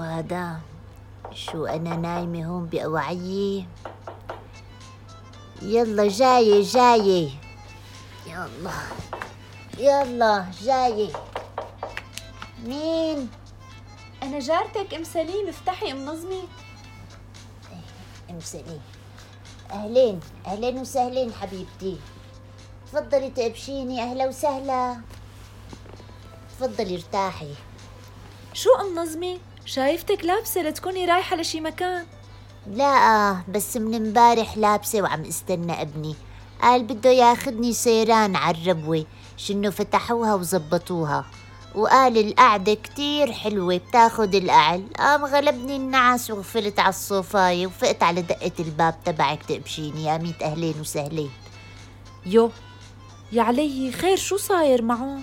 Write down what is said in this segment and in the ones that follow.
هذا؟ شو أنا نايمة هون بأوعية يلا جاية جاية يلا يلا جاية مين؟ أنا جارتك أم سليم. افتحي أم نظمي. أم سليم. أهلين أهلين وسهلين حبيبتي. تفضلي تقبشيني أهلا وسهلا. تفضلي ارتاحي. شو أم نظمي؟ شايفتك لابسة لتكوني رايحة لشي مكان. لا بس من امبارح لابسة وعم استنى ابني. قال بده ياخدني سيران على الربوة شنو فتحوها وزبطوها. وقال القعدة كتير حلوة بتاخد القعل قام غلبني النعس وغفلت على الصوفاية وفقت على دقة الباب تبعك تقبشيني يا ميت أهلين وسهلين. يو يا علي خير شو صاير معه؟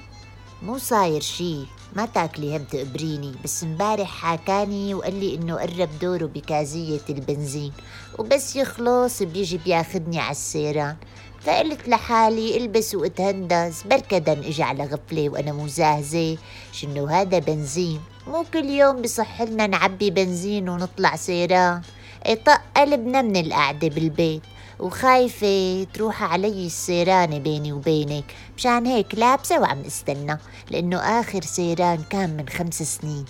مو صاير شي. ما تاكلي هم تقبريني بس امبارح حكاني وقال لي إنه قرب دوره بكازية البنزين. وبس يخلص بيجي بياخدني على السيران. فقلت لحالي إلبس وأتهندس. بركدا اجى على غفلة وأنا مزاهزة شنو هذا بنزين؟ مو كل يوم بصح لنا نعبي بنزين ونطلع سيران. اطق قلبنا من القعدة بالبيت. وخايفة تروح علي السيرانة بيني وبينك. مشان هيك لابسة وعم استنى لأنه آخر سيران كان من خمس سنين.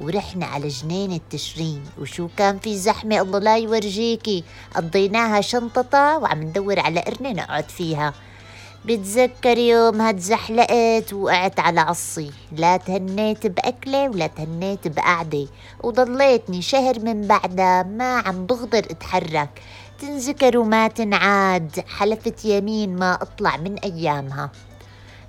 ورحنا على جنينة تشرين وشو كان في زحمة؟ الله لا يورجيكي. قضيناها شنططة وعم ندور على قرنة نقعد فيها. بتذكر يوم هتزحلقت وقعت على عصي. لا تهنيت بأكلة ولا تهنيت بقعدة. وضليتني شهر من بعدها ما عم بقدر أتحرك. تنذكر وما تنعاد حلفت يمين ما اطلع من أيامها.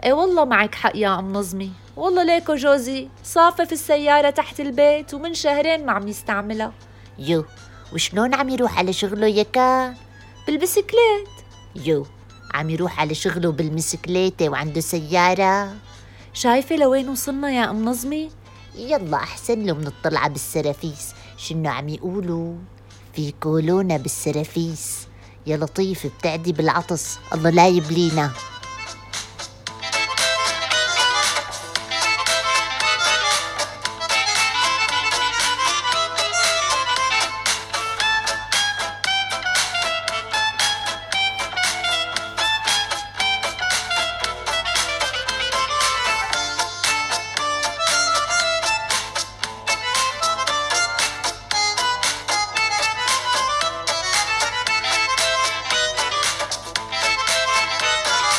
اي والله معك حق يا أم نظمي. والله ليكو جوزي صافف السيارة تحت البيت ومن شهرين ما عم يستعملها. يو وشلون عم يروح على شغله يا كان بالبسكليت. يو عم يروح على شغله بالبسكليتة وعنده سيارة. شايفة لوين وصلنا يا أم نظمي؟ يلا أحسن له من الطلعة بالسرافيس. شنو عم يقولوا؟ في كولونا بالسرافيس. يا لطيف بتعدي بالعطس. الله لا يبلينا.